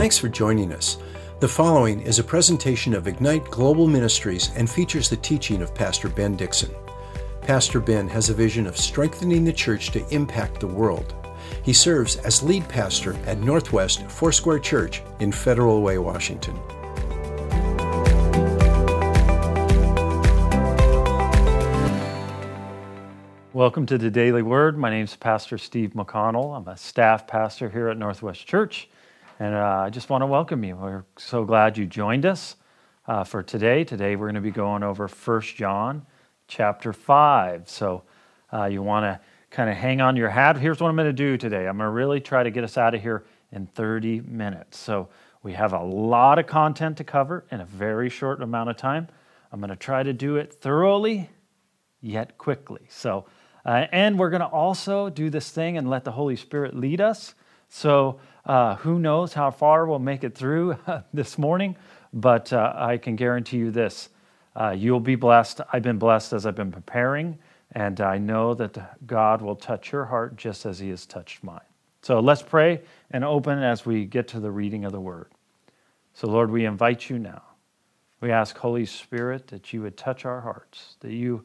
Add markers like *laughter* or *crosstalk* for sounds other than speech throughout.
Thanks for joining us. The following is a presentation of Ignite Global Ministries and features the teaching of Pastor Ben Dixon. Pastor Ben has a vision of strengthening the church to impact the world. He serves as lead pastor at Northwest Foursquare Church in Federal Way, Washington. Welcome to the Daily Word. My name is Pastor Steve McConnell. I'm a staff pastor here at Northwest Church, and uh, I just want to welcome you. We're so glad you joined us uh, for today. Today we're going to be going over 1 John chapter 5. So uh, you want to kind of hang on your hat. Here's what I'm going to do today I'm going to really try to get us out of here in 30 minutes. So we have a lot of content to cover in a very short amount of time. I'm going to try to do it thoroughly yet quickly. So uh, and we're going to also do this thing and let the Holy Spirit lead us. So, uh, who knows how far we'll make it through *laughs* this morning, but uh, I can guarantee you this uh, you'll be blessed. I've been blessed as I've been preparing, and I know that God will touch your heart just as He has touched mine. So, let's pray and open as we get to the reading of the Word. So, Lord, we invite you now. We ask, Holy Spirit, that you would touch our hearts, that you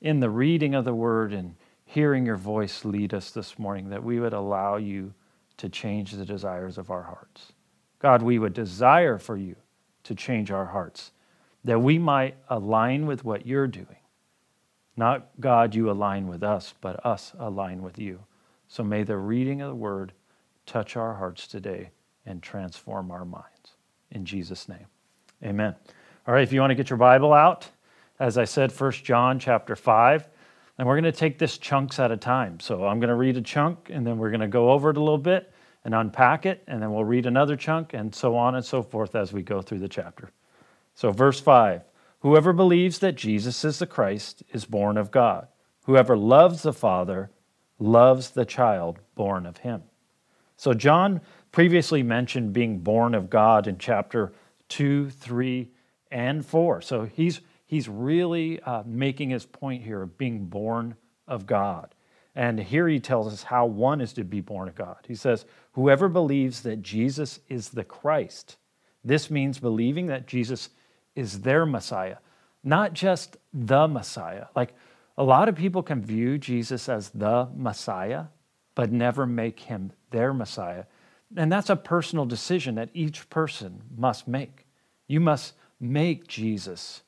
in the reading of the word and hearing your voice lead us this morning, that we would allow you to change the desires of our hearts. God, we would desire for you to change our hearts, that we might align with what you're doing. Not God, you align with us, but us align with you. So may the reading of the word touch our hearts today and transform our minds. In Jesus' name, amen. All right, if you want to get your Bible out, as I said, 1 John chapter 5. And we're going to take this chunks at a time. So I'm going to read a chunk, and then we're going to go over it a little bit and unpack it, and then we'll read another chunk, and so on and so forth as we go through the chapter. So, verse 5 Whoever believes that Jesus is the Christ is born of God. Whoever loves the Father loves the child born of him. So, John previously mentioned being born of God in chapter 2, 3, and 4. So, he's he's really uh, making his point here of being born of God. And here he tells us how one is to be born of God. He says, Whoever believes that Jesus is the Christ, this means believing that Jesus is their Messiah, not just the Messiah. Like a lot of people can view Jesus as the Messiah, but never make him their Messiah. And that's a personal decision that each person must make. You must make Jesus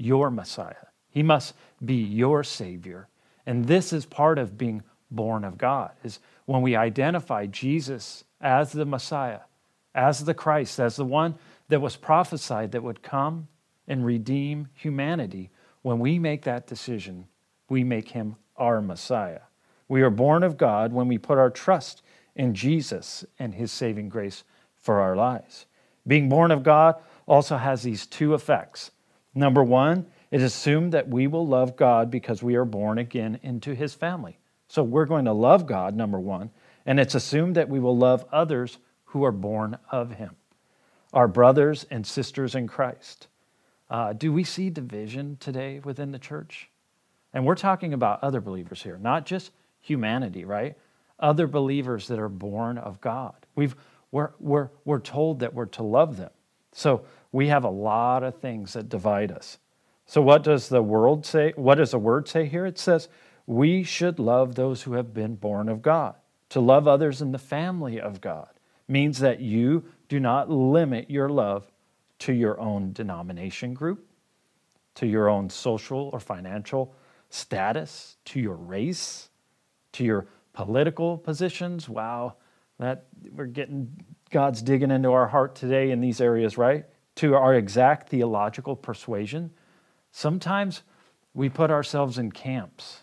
your Messiah. He must be your Savior. And this is part of being born of God, is when we identify Jesus as the Messiah, as the Christ, as the one that was prophesied that would come and redeem humanity. When we make that decision, we make him our Messiah. We are born of God when we put our trust in Jesus and his saving grace for our lives. Being born of God also has these two effects Number one, it assumed that we will love God because we are born again into his family. So we're going to love God, number one, and it's assumed that we will love others who are born of him, our brothers and sisters in Christ. Uh, do we see division today within the church? And we're talking about other believers here, not just humanity, right? Other believers that are born of God. We've, we're, we're, we're told that we're to love them. So we have a lot of things that divide us. So, what does the world say? What does the word say here? It says, we should love those who have been born of God. To love others in the family of God means that you do not limit your love to your own denomination group, to your own social or financial status, to your race, to your political positions. Wow, that we're getting God's digging into our heart today in these areas, right? To our exact theological persuasion, sometimes we put ourselves in camps,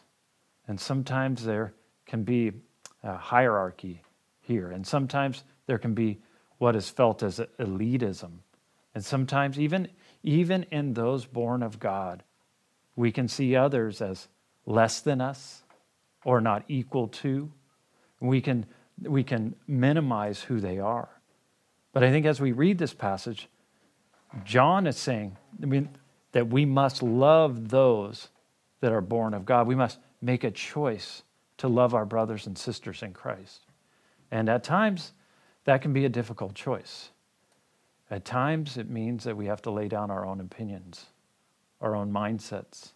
and sometimes there can be a hierarchy here, and sometimes there can be what is felt as elitism. And sometimes, even, even in those born of God, we can see others as less than us or not equal to. We can, we can minimize who they are. But I think as we read this passage, John is saying I mean, that we must love those that are born of God. We must make a choice to love our brothers and sisters in Christ. And at times, that can be a difficult choice. At times, it means that we have to lay down our own opinions, our own mindsets,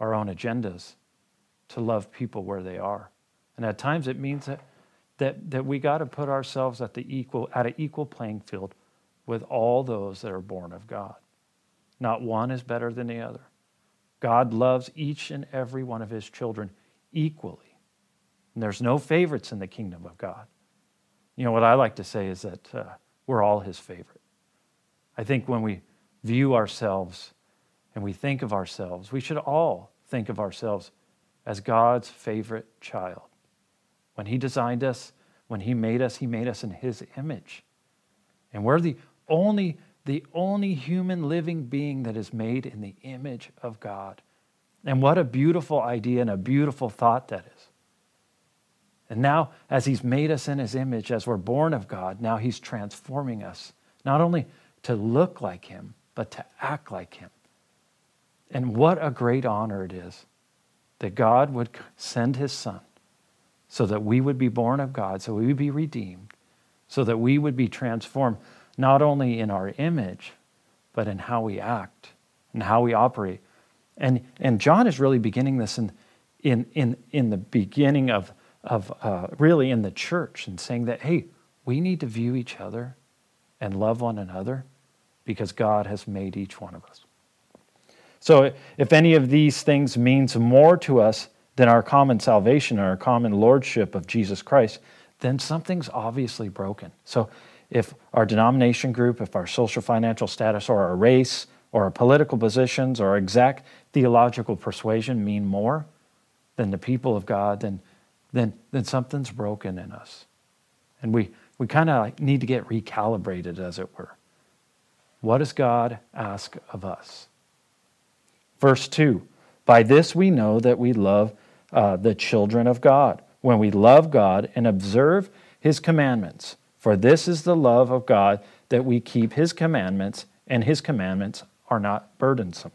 our own agendas to love people where they are. And at times, it means that, that, that we got to put ourselves at, the equal, at an equal playing field with all those that are born of God. Not one is better than the other. God loves each and every one of his children equally. And there's no favorites in the kingdom of God. You know, what I like to say is that uh, we're all his favorite. I think when we view ourselves and we think of ourselves, we should all think of ourselves as God's favorite child. When he designed us, when he made us, he made us in his image. And we're the only the only human living being that is made in the image of God. And what a beautiful idea and a beautiful thought that is. And now, as He's made us in His image, as we're born of God, now He's transforming us, not only to look like Him, but to act like Him. And what a great honor it is that God would send His Son so that we would be born of God, so we would be redeemed, so that we would be transformed, not only in our image, but in how we act and how we operate. And, and John is really beginning this in, in, in, in the beginning of of uh, really in the church and saying that, hey, we need to view each other and love one another because God has made each one of us. So, if any of these things means more to us than our common salvation or our common lordship of Jesus Christ, then something's obviously broken. So, if our denomination group, if our social financial status, or our race, or our political positions, or exact theological persuasion mean more than the people of God, then then, then something's broken in us. And we, we kind of need to get recalibrated, as it were. What does God ask of us? Verse 2 By this we know that we love uh, the children of God, when we love God and observe his commandments. For this is the love of God that we keep his commandments, and his commandments are not burdensome.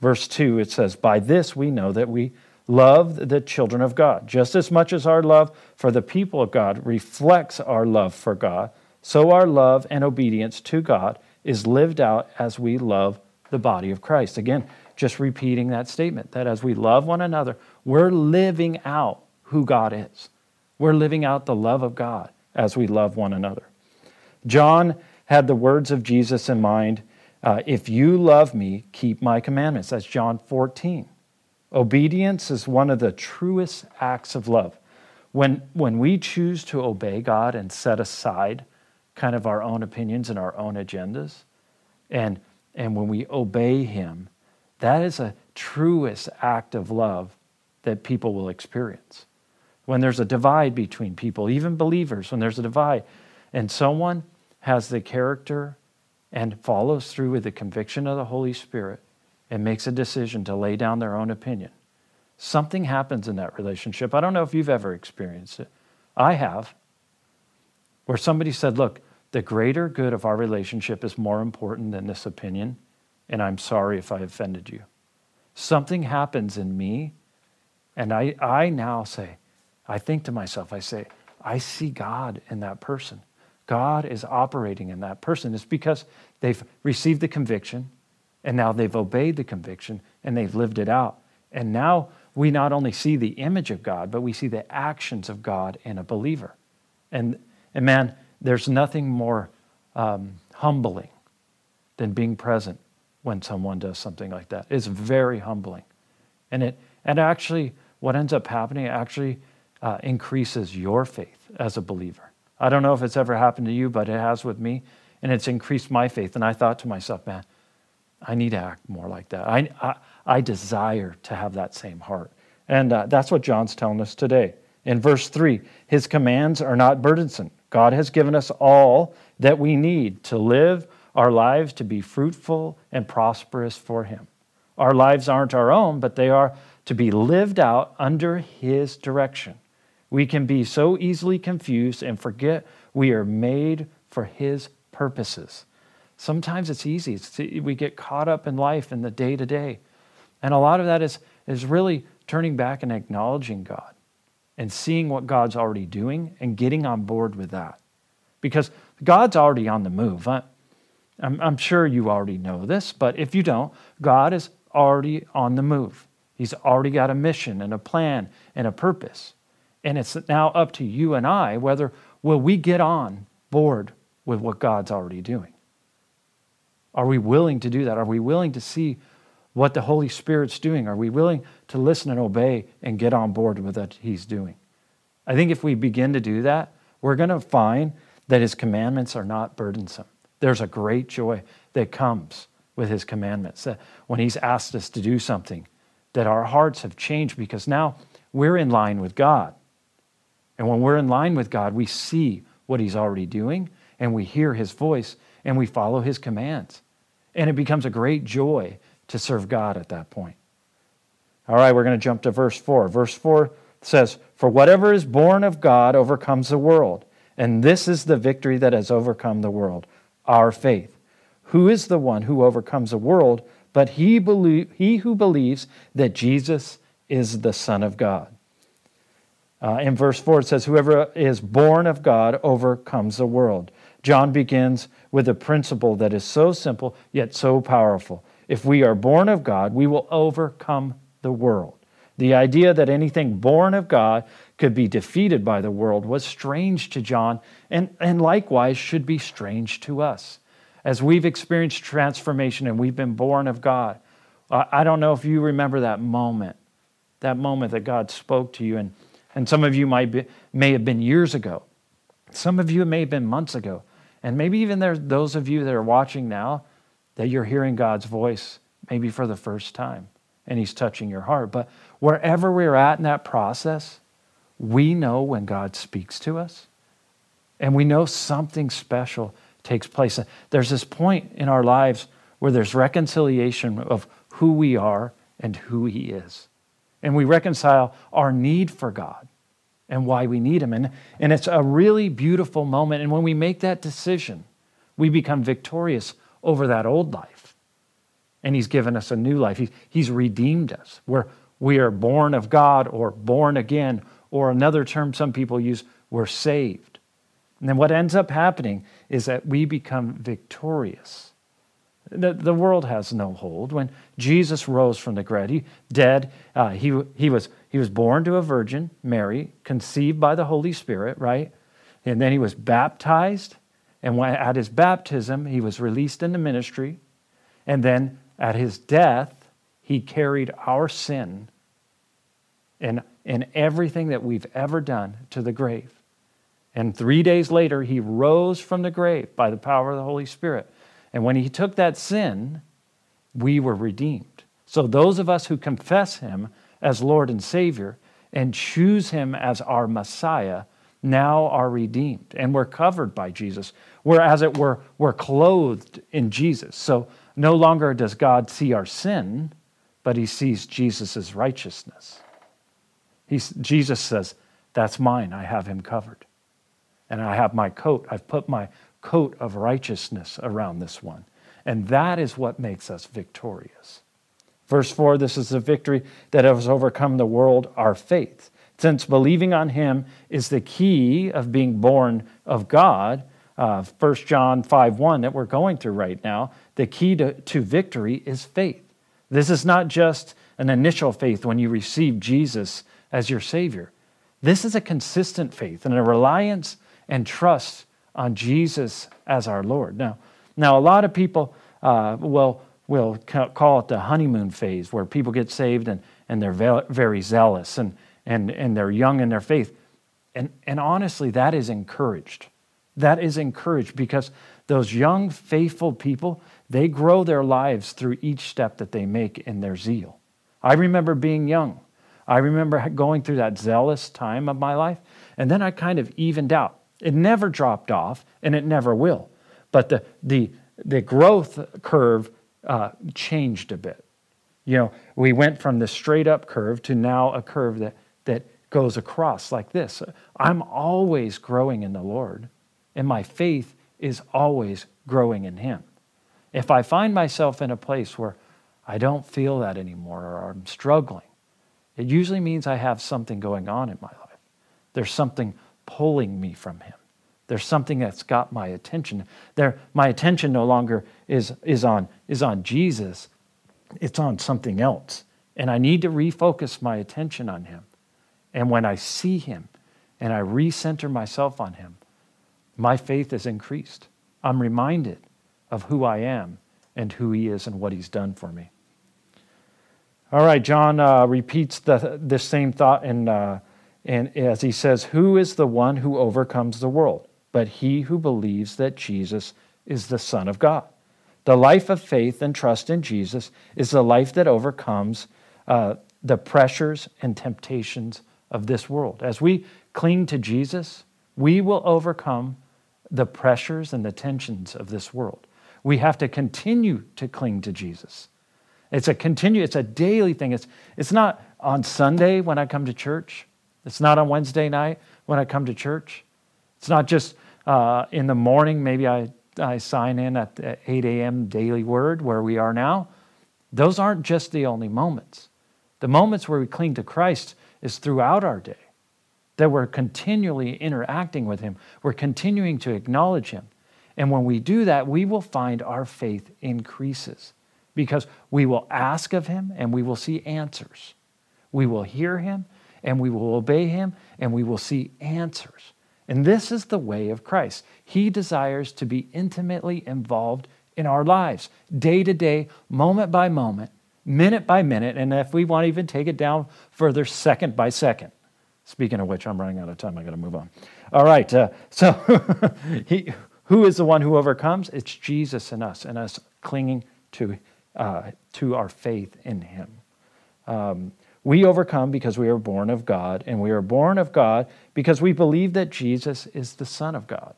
Verse 2, it says, By this we know that we love the children of God. Just as much as our love for the people of God reflects our love for God, so our love and obedience to God is lived out as we love the body of Christ. Again, just repeating that statement that as we love one another, we're living out who God is. We're living out the love of God as we love one another. John had the words of Jesus in mind uh, If you love me, keep my commandments. That's John 14. Obedience is one of the truest acts of love. When, when we choose to obey God and set aside kind of our own opinions and our own agendas, and, and when we obey Him, that is a truest act of love that people will experience. When there's a divide between people, even believers, when there's a divide, and someone has the character and follows through with the conviction of the Holy Spirit and makes a decision to lay down their own opinion, something happens in that relationship. I don't know if you've ever experienced it. I have, where somebody said, Look, the greater good of our relationship is more important than this opinion, and I'm sorry if I offended you. Something happens in me, and I, I now say, I think to myself, I say, I see God in that person. God is operating in that person. It's because they've received the conviction, and now they've obeyed the conviction and they've lived it out. And now we not only see the image of God, but we see the actions of God in a believer. And, and man, there's nothing more um, humbling than being present when someone does something like that. It's very humbling. And it and actually, what ends up happening actually uh, increases your faith as a believer. I don't know if it's ever happened to you, but it has with me, and it's increased my faith. And I thought to myself, man, I need to act more like that. I, I, I desire to have that same heart. And uh, that's what John's telling us today. In verse 3, his commands are not burdensome. God has given us all that we need to live our lives to be fruitful and prosperous for him. Our lives aren't our own, but they are to be lived out under his direction. We can be so easily confused and forget we are made for his purposes. Sometimes it's easy. It's, we get caught up in life in the day to day. And a lot of that is, is really turning back and acknowledging God and seeing what God's already doing and getting on board with that. because God's already on the move. I, I'm, I'm sure you already know this, but if you don't, God is already on the move. He's already got a mission and a plan and a purpose. And it's now up to you and I whether will we get on board with what God's already doing. Are we willing to do that? Are we willing to see what the Holy Spirit's doing? Are we willing to listen and obey and get on board with what He's doing? I think if we begin to do that, we're going to find that His commandments are not burdensome. There's a great joy that comes with His commandments. That when He's asked us to do something, that our hearts have changed because now we're in line with God. And when we're in line with God, we see what He's already doing and we hear His voice and we follow His commands. And it becomes a great joy to serve God at that point. All right, we're going to jump to verse 4. Verse 4 says, For whatever is born of God overcomes the world. And this is the victory that has overcome the world, our faith. Who is the one who overcomes the world but he, he who believes that Jesus is the Son of God? Uh, in verse 4, it says, Whoever is born of God overcomes the world. John begins with a principle that is so simple yet so powerful. If we are born of God, we will overcome the world. The idea that anything born of God could be defeated by the world was strange to John and, and likewise should be strange to us. As we've experienced transformation and we've been born of God, I don't know if you remember that moment, that moment that God spoke to you. And, and some of you might be, may have been years ago. Some of you may have been months ago. And maybe even there's those of you that are watching now that you're hearing God's voice maybe for the first time and He's touching your heart. But wherever we're at in that process, we know when God speaks to us and we know something special takes place. There's this point in our lives where there's reconciliation of who we are and who He is. And we reconcile our need for God and why we need Him. And, and it's a really beautiful moment. And when we make that decision, we become victorious over that old life. And He's given us a new life. He's, he's redeemed us. We're, we are born of God or born again, or another term some people use, we're saved. And then what ends up happening is that we become victorious. The, the world has no hold. When Jesus rose from the dead, he, dead uh, he, he, was, he was born to a virgin, Mary, conceived by the Holy Spirit, right? And then he was baptized. And when, at his baptism, he was released into ministry. And then at his death, he carried our sin and, and everything that we've ever done to the grave. And three days later, he rose from the grave by the power of the Holy Spirit. And when he took that sin, we were redeemed. So, those of us who confess him as Lord and Savior and choose him as our Messiah now are redeemed and we're covered by Jesus. We're, as it were, we're clothed in Jesus. So, no longer does God see our sin, but he sees Jesus' righteousness. He's, Jesus says, That's mine, I have him covered and I have my coat. I've put my coat of righteousness around this one. And that is what makes us victorious. Verse 4 this is the victory that has overcome the world, our faith. Since believing on him is the key of being born of God, uh, 1 John 5 1 that we're going through right now, the key to, to victory is faith. This is not just an initial faith when you receive Jesus as your Savior. This is a consistent faith and a reliance and trust on Jesus as our Lord. Now, now a lot of people uh, will, will call it the honeymoon phase where people get saved and, and they're very zealous and, and, and they're young in their faith. And, and honestly, that is encouraged. That is encouraged because those young, faithful people, they grow their lives through each step that they make in their zeal. I remember being young. I remember going through that zealous time of my life, and then I kind of evened out. It never dropped off, and it never will. But the, the, the growth curve uh, changed a bit. You know, we went from the straight up curve to now a curve that, that goes across like this. I'm always growing in the Lord, and my faith is always growing in Him. If I find myself in a place where I don't feel that anymore or I'm struggling, it usually means I have something going on in my life. There's something pulling me from Him. There's something that's got my attention. There, my attention no longer is, is, on, is on Jesus, it's on something else. And I need to refocus my attention on Him. And when I see Him and I recenter myself on Him, my faith is increased. I'm reminded of who I am and who He is and what He's done for me. All right, John uh, repeats the, this same thought in, uh, in, as he says, Who is the one who overcomes the world? But he who believes that Jesus is the Son of God. The life of faith and trust in Jesus is the life that overcomes uh, the pressures and temptations of this world. As we cling to Jesus, we will overcome the pressures and the tensions of this world. We have to continue to cling to Jesus. It's a continue, it's a daily thing. It's, it's not on Sunday when I come to church. It's not on Wednesday night when I come to church. It's not just uh, in the morning, maybe I, I sign in at the 8 a.m. daily word where we are now. Those aren't just the only moments. The moments where we cling to Christ is throughout our day, that we're continually interacting with Him, we're continuing to acknowledge Him. And when we do that, we will find our faith increases because we will ask of Him and we will see answers. We will hear Him and we will obey Him and we will see answers. And this is the way of Christ. He desires to be intimately involved in our lives, day to day, moment by moment, minute by minute, and if we want to even take it down further, second by second. Speaking of which, I'm running out of time. I got to move on. All right. Uh, so, *laughs* he, who is the one who overcomes? It's Jesus in us, and us clinging to uh, to our faith in Him. Um, we overcome because we are born of God, and we are born of God because we believe that Jesus is the Son of God.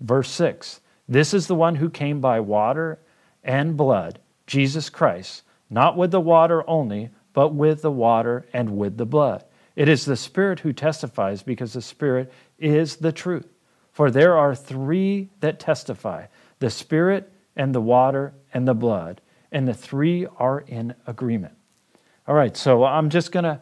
Verse 6 This is the one who came by water and blood, Jesus Christ, not with the water only, but with the water and with the blood. It is the Spirit who testifies because the Spirit is the truth. For there are three that testify the Spirit and the water and the blood, and the three are in agreement. All right, so I'm just going to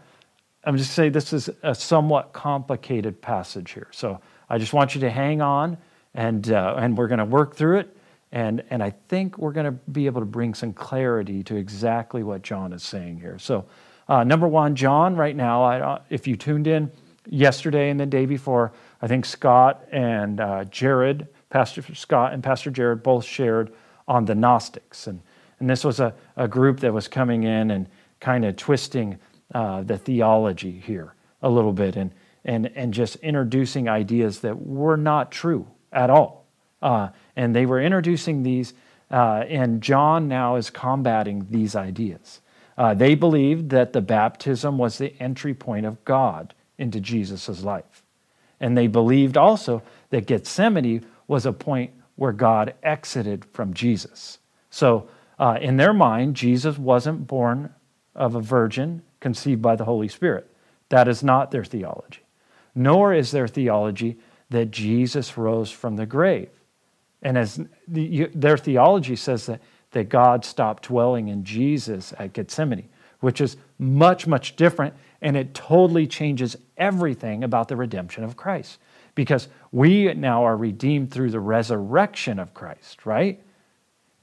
I'm just say this is a somewhat complicated passage here. So I just want you to hang on, and uh, and we're going to work through it, and and I think we're going to be able to bring some clarity to exactly what John is saying here. So, uh, number one, John, right now, I, uh, if you tuned in yesterday and the day before, I think Scott and uh, Jared, Pastor Scott and Pastor Jared, both shared on the Gnostics, and and this was a, a group that was coming in and kind of twisting uh, the theology here a little bit and, and, and just introducing ideas that were not true at all. Uh, and they were introducing these, uh, and John now is combating these ideas. Uh, they believed that the baptism was the entry point of God into Jesus' life. And they believed also that Gethsemane was a point where God exited from Jesus. So, uh, in their mind, Jesus wasn't born of a virgin conceived by the Holy Spirit. That is not their theology. Nor is their theology that Jesus rose from the grave. And as the, their theology says that, that God stopped dwelling in Jesus at Gethsemane, which is much, much different, and it totally changes everything about the redemption of Christ. Because we now are redeemed through the resurrection of Christ, right?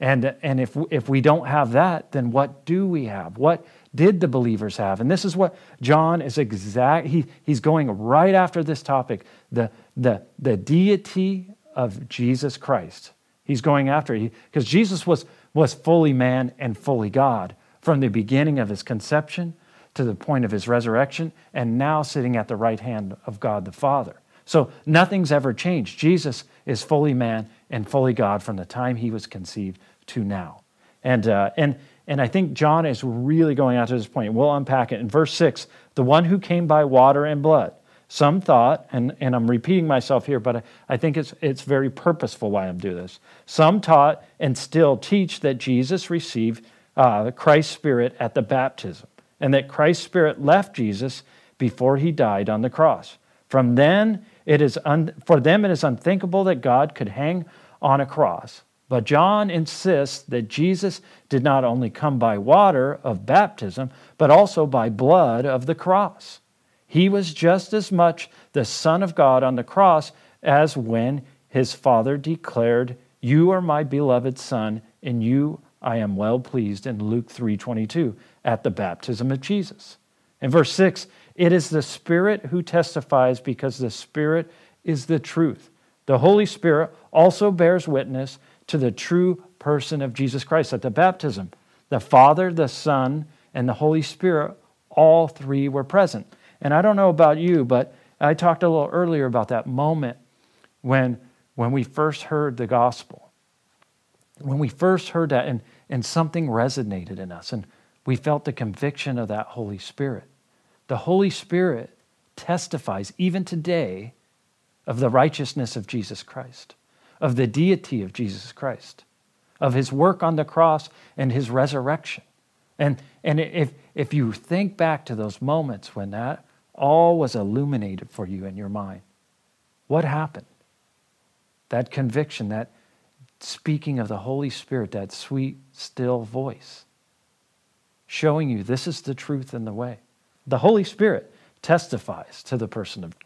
And, and if, if we don't have that, then what do we have? What did the believers have? And this is what John is exact. He, he's going right after this topic the, the, the deity of Jesus Christ. He's going after it because Jesus was, was fully man and fully God from the beginning of his conception to the point of his resurrection, and now sitting at the right hand of God the Father. So nothing's ever changed. Jesus is fully man and fully God from the time he was conceived to now. And, uh, and, and I think John is really going out to this point. We'll unpack it. In verse 6, the one who came by water and blood. Some thought, and, and I'm repeating myself here, but I, I think it's, it's very purposeful why I'm doing this. Some taught and still teach that Jesus received uh, Christ's Spirit at the baptism, and that Christ's Spirit left Jesus before he died on the cross. From then, it is un, for them it is unthinkable that God could hang on a cross. But John insists that Jesus did not only come by water of baptism, but also by blood of the cross. He was just as much the Son of God on the cross as when his father declared, "You are my beloved son, in you I am well pleased" in Luke 3:22 at the baptism of Jesus. In verse 6, it is the Spirit who testifies because the Spirit is the truth. The Holy Spirit also bears witness to the true person of Jesus Christ at the baptism. The Father, the Son, and the Holy Spirit, all three were present. And I don't know about you, but I talked a little earlier about that moment when, when we first heard the gospel. When we first heard that, and, and something resonated in us, and we felt the conviction of that Holy Spirit. The Holy Spirit testifies, even today, of the righteousness of Jesus Christ, of the deity of Jesus Christ, of his work on the cross and his resurrection. And, and if, if you think back to those moments when that all was illuminated for you in your mind, what happened? That conviction, that speaking of the Holy Spirit, that sweet, still voice, showing you this is the truth and the way. The Holy Spirit testifies to the person of,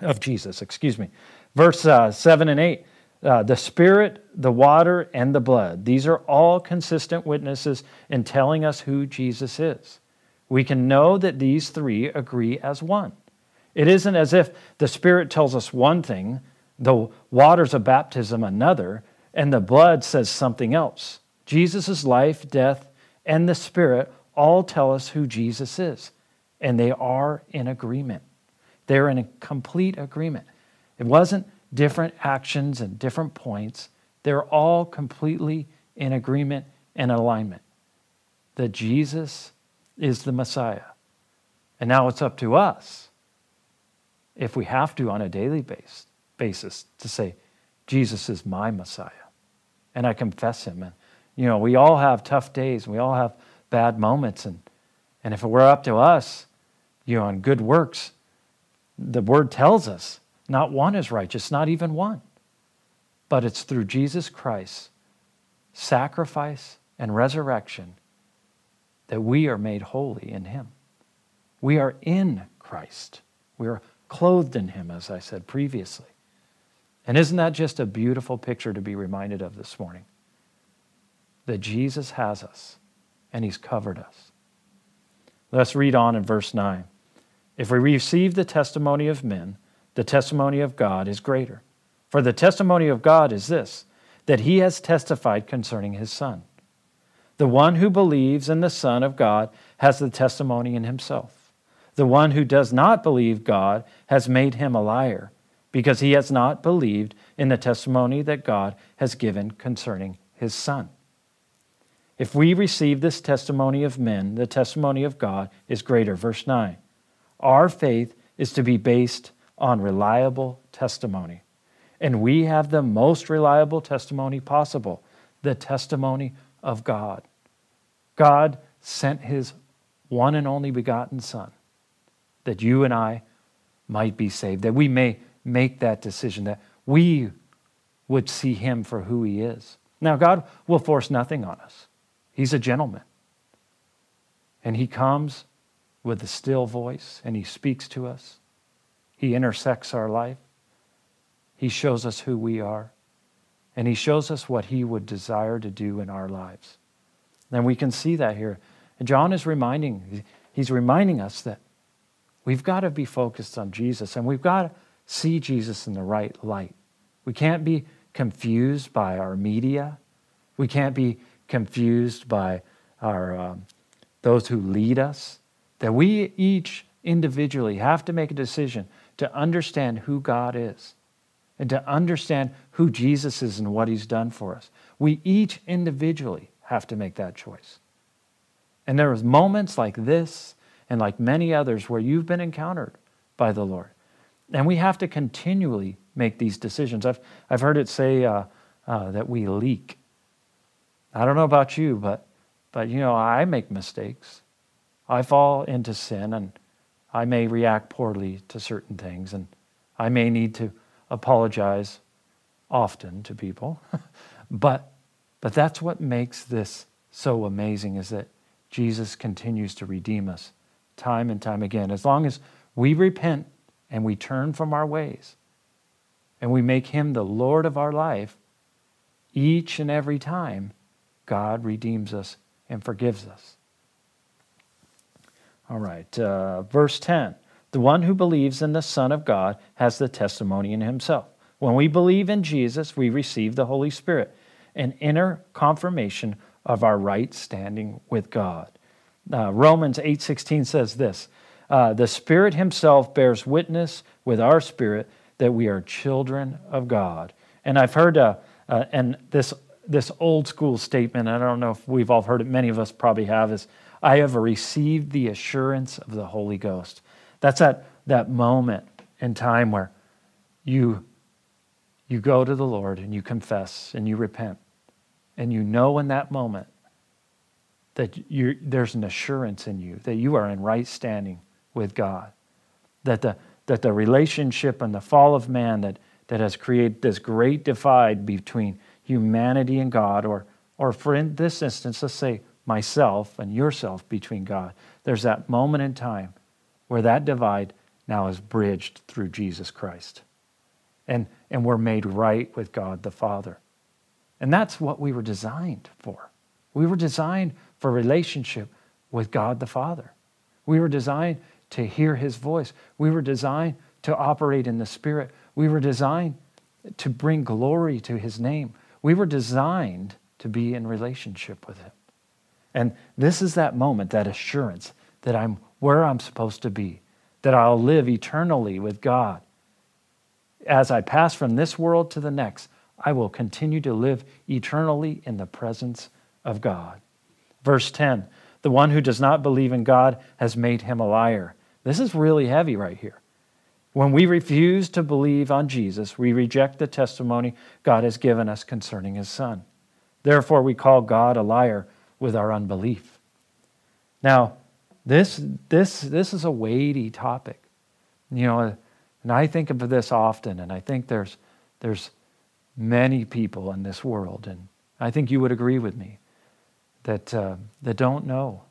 of Jesus. Excuse me. Verse uh, 7 and 8 uh, the Spirit, the water, and the blood. These are all consistent witnesses in telling us who Jesus is. We can know that these three agree as one. It isn't as if the Spirit tells us one thing, the waters of baptism another, and the blood says something else. Jesus' life, death, and the Spirit all tell us who Jesus is, and they are in agreement. They're in a complete agreement. It wasn't different actions and different points. They're all completely in agreement and alignment that Jesus is the Messiah. And now it's up to us, if we have to on a daily base, basis, to say, Jesus is my Messiah. And I confess him. And, you know, we all have tough days. We all have bad moments. And, and if it were up to us, you know, on good works, the word tells us not one is righteous, not even one. But it's through Jesus Christ's sacrifice and resurrection that we are made holy in Him. We are in Christ. We are clothed in Him, as I said previously. And isn't that just a beautiful picture to be reminded of this morning? That Jesus has us and He's covered us. Let's read on in verse 9. If we receive the testimony of men, the testimony of God is greater. For the testimony of God is this that he has testified concerning his Son. The one who believes in the Son of God has the testimony in himself. The one who does not believe God has made him a liar, because he has not believed in the testimony that God has given concerning his Son. If we receive this testimony of men, the testimony of God is greater. Verse 9. Our faith is to be based on reliable testimony. And we have the most reliable testimony possible the testimony of God. God sent his one and only begotten Son that you and I might be saved, that we may make that decision, that we would see him for who he is. Now, God will force nothing on us. He's a gentleman. And he comes with a still voice and he speaks to us. He intersects our life. He shows us who we are. And he shows us what he would desire to do in our lives. And we can see that here. And John is reminding, he's reminding us that we've got to be focused on Jesus and we've got to see Jesus in the right light. We can't be confused by our media. We can't be confused by our, um, those who lead us. That we each individually have to make a decision to understand who God is and to understand who Jesus is and what he's done for us. We each individually have to make that choice. And there are moments like this and like many others where you've been encountered by the Lord. And we have to continually make these decisions. I've, I've heard it say uh, uh, that we leak. I don't know about you, but, but you know, I make mistakes. I fall into sin and I may react poorly to certain things, and I may need to apologize often to people. *laughs* but, but that's what makes this so amazing is that Jesus continues to redeem us time and time again. As long as we repent and we turn from our ways, and we make him the Lord of our life, each and every time, God redeems us and forgives us. All right, uh, verse 10 The one who believes in the Son of God has the testimony in himself. When we believe in Jesus, we receive the Holy Spirit, an inner confirmation of our right standing with God. Uh, Romans 8:16 says this, uh, "The Spirit himself bears witness with our spirit that we are children of God." And I've heard uh, uh, and this this old school statement, I don't know if we've all heard it, many of us probably have, is I have received the assurance of the Holy Ghost. That's that, that moment in time where you, you go to the Lord and you confess and you repent. And you know in that moment that there's an assurance in you that you are in right standing with God. That the, that the relationship and the fall of man that, that has created this great divide between humanity and God, or, or for in this instance, let's say myself and yourself between God. There's that moment in time where that divide now is bridged through Jesus Christ. And, and we're made right with God the Father. And that's what we were designed for. We were designed for relationship with God the Father. We were designed to hear his voice. We were designed to operate in the Spirit. We were designed to bring glory to his name. We were designed to be in relationship with Him. And this is that moment, that assurance that I'm where I'm supposed to be, that I'll live eternally with God. As I pass from this world to the next, I will continue to live eternally in the presence of God. Verse 10 The one who does not believe in God has made him a liar. This is really heavy right here. When we refuse to believe on Jesus, we reject the testimony God has given us concerning his Son. Therefore, we call God a liar with our unbelief. Now, this, this, this is a weighty topic. You know, and I think of this often, and I think there's, there's many people in this world, and I think you would agree with me, that, uh, that don't know,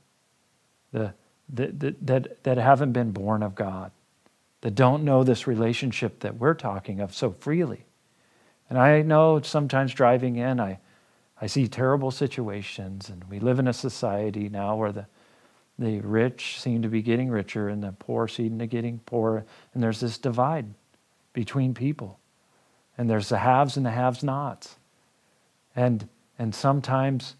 the, that, that, that haven't been born of God that don't know this relationship that we're talking of so freely. And I know sometimes driving in, I, I see terrible situations, and we live in a society now where the, the rich seem to be getting richer and the poor seem to be getting poorer, and there's this divide between people. And there's the haves and the haves nots. And, and sometimes,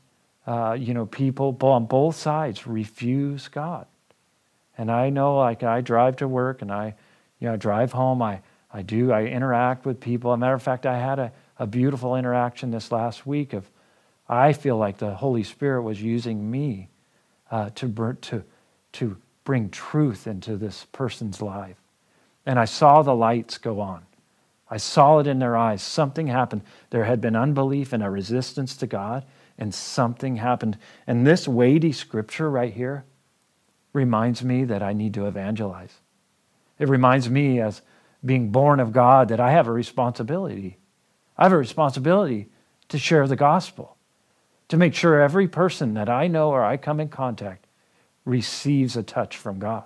uh, you know, people on both sides refuse God. And I know, like, I drive to work and I, you know, I drive home, I, I do, I interact with people. As a matter of fact, I had a, a beautiful interaction this last week of, I feel like the Holy Spirit was using me uh, to, to, to bring truth into this person's life. And I saw the lights go on. I saw it in their eyes. Something happened. There had been unbelief and a resistance to God, and something happened. And this weighty scripture right here reminds me that I need to evangelize. It reminds me, as being born of God, that I have a responsibility. I have a responsibility to share the gospel, to make sure every person that I know or I come in contact receives a touch from God,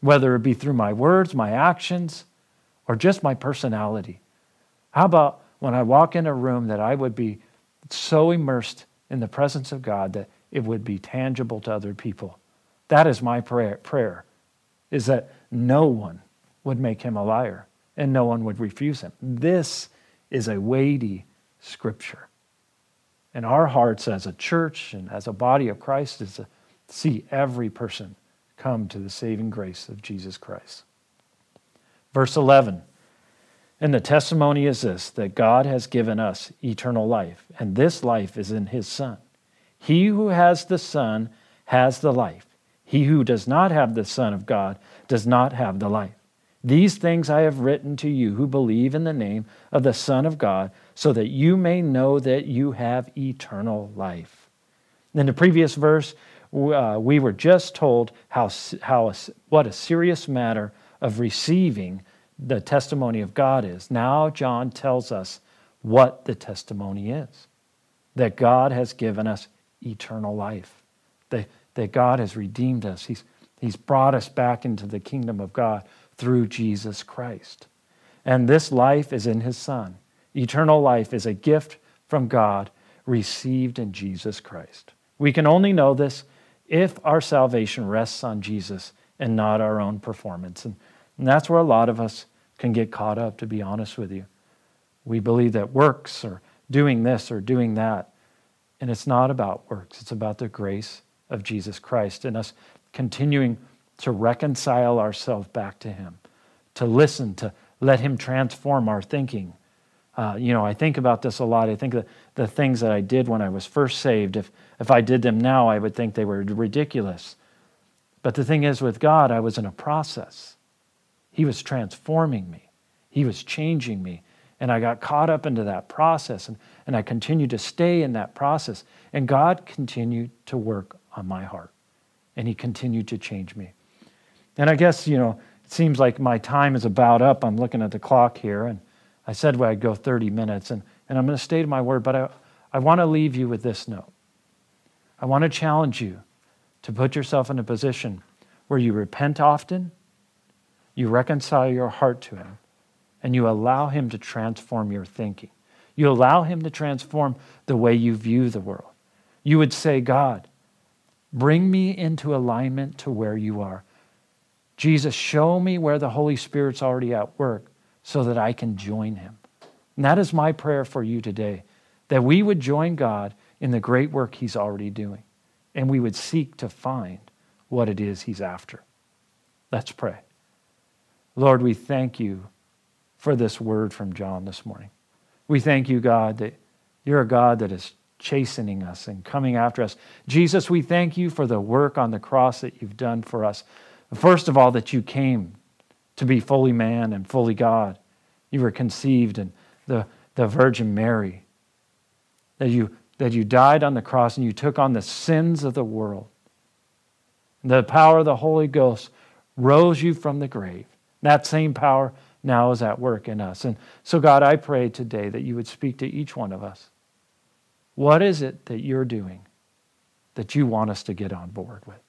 whether it be through my words, my actions, or just my personality. How about when I walk in a room that I would be so immersed in the presence of God that it would be tangible to other people? That is my prayer, prayer is that no one would make him a liar and no one would refuse him. This is a weighty scripture. And our hearts as a church and as a body of Christ is to see every person come to the saving grace of Jesus Christ. Verse 11 And the testimony is this that God has given us eternal life, and this life is in his Son. He who has the Son has the life. He who does not have the Son of God does not have the life. These things I have written to you who believe in the name of the Son of God, so that you may know that you have eternal life. In the previous verse, uh, we were just told how, how what a serious matter of receiving the testimony of God is. Now, John tells us what the testimony is that God has given us eternal life, that, that God has redeemed us. He's He's brought us back into the kingdom of God through Jesus Christ. And this life is in his Son. Eternal life is a gift from God received in Jesus Christ. We can only know this if our salvation rests on Jesus and not our own performance. And, and that's where a lot of us can get caught up, to be honest with you. We believe that works or doing this or doing that. And it's not about works, it's about the grace of Jesus Christ and us continuing to reconcile ourselves back to Him, to listen, to let Him transform our thinking. Uh, you know, I think about this a lot. I think that the things that I did when I was first saved, if, if I did them now, I would think they were ridiculous. But the thing is, with God, I was in a process. He was transforming me, He was changing me. And I got caught up into that process, and, and I continued to stay in that process. And God continued to work on my heart, and He continued to change me. And I guess, you know, it seems like my time is about up. I'm looking at the clock here, and I said well, I'd go 30 minutes, and, and I'm going to stay to my word, but I, I want to leave you with this note. I want to challenge you to put yourself in a position where you repent often, you reconcile your heart to Him, and you allow Him to transform your thinking. You allow Him to transform the way you view the world. You would say, God, bring me into alignment to where you are. Jesus, show me where the Holy Spirit's already at work so that I can join Him. And that is my prayer for you today that we would join God in the great work He's already doing, and we would seek to find what it is He's after. Let's pray. Lord, we thank you for this word from John this morning. We thank you, God, that you're a God that is chastening us and coming after us. Jesus, we thank you for the work on the cross that you've done for us. First of all, that you came to be fully man and fully God. You were conceived in the, the Virgin Mary. That you, that you died on the cross and you took on the sins of the world. The power of the Holy Ghost rose you from the grave. That same power now is at work in us. And so, God, I pray today that you would speak to each one of us. What is it that you're doing that you want us to get on board with?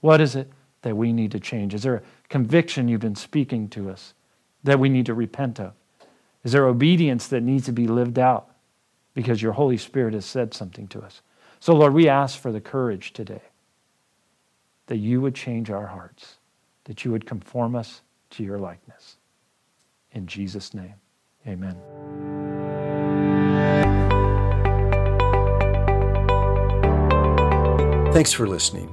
What is it that we need to change? Is there a conviction you've been speaking to us that we need to repent of? Is there obedience that needs to be lived out because your Holy Spirit has said something to us? So, Lord, we ask for the courage today that you would change our hearts, that you would conform us to your likeness. In Jesus' name, amen. Thanks for listening.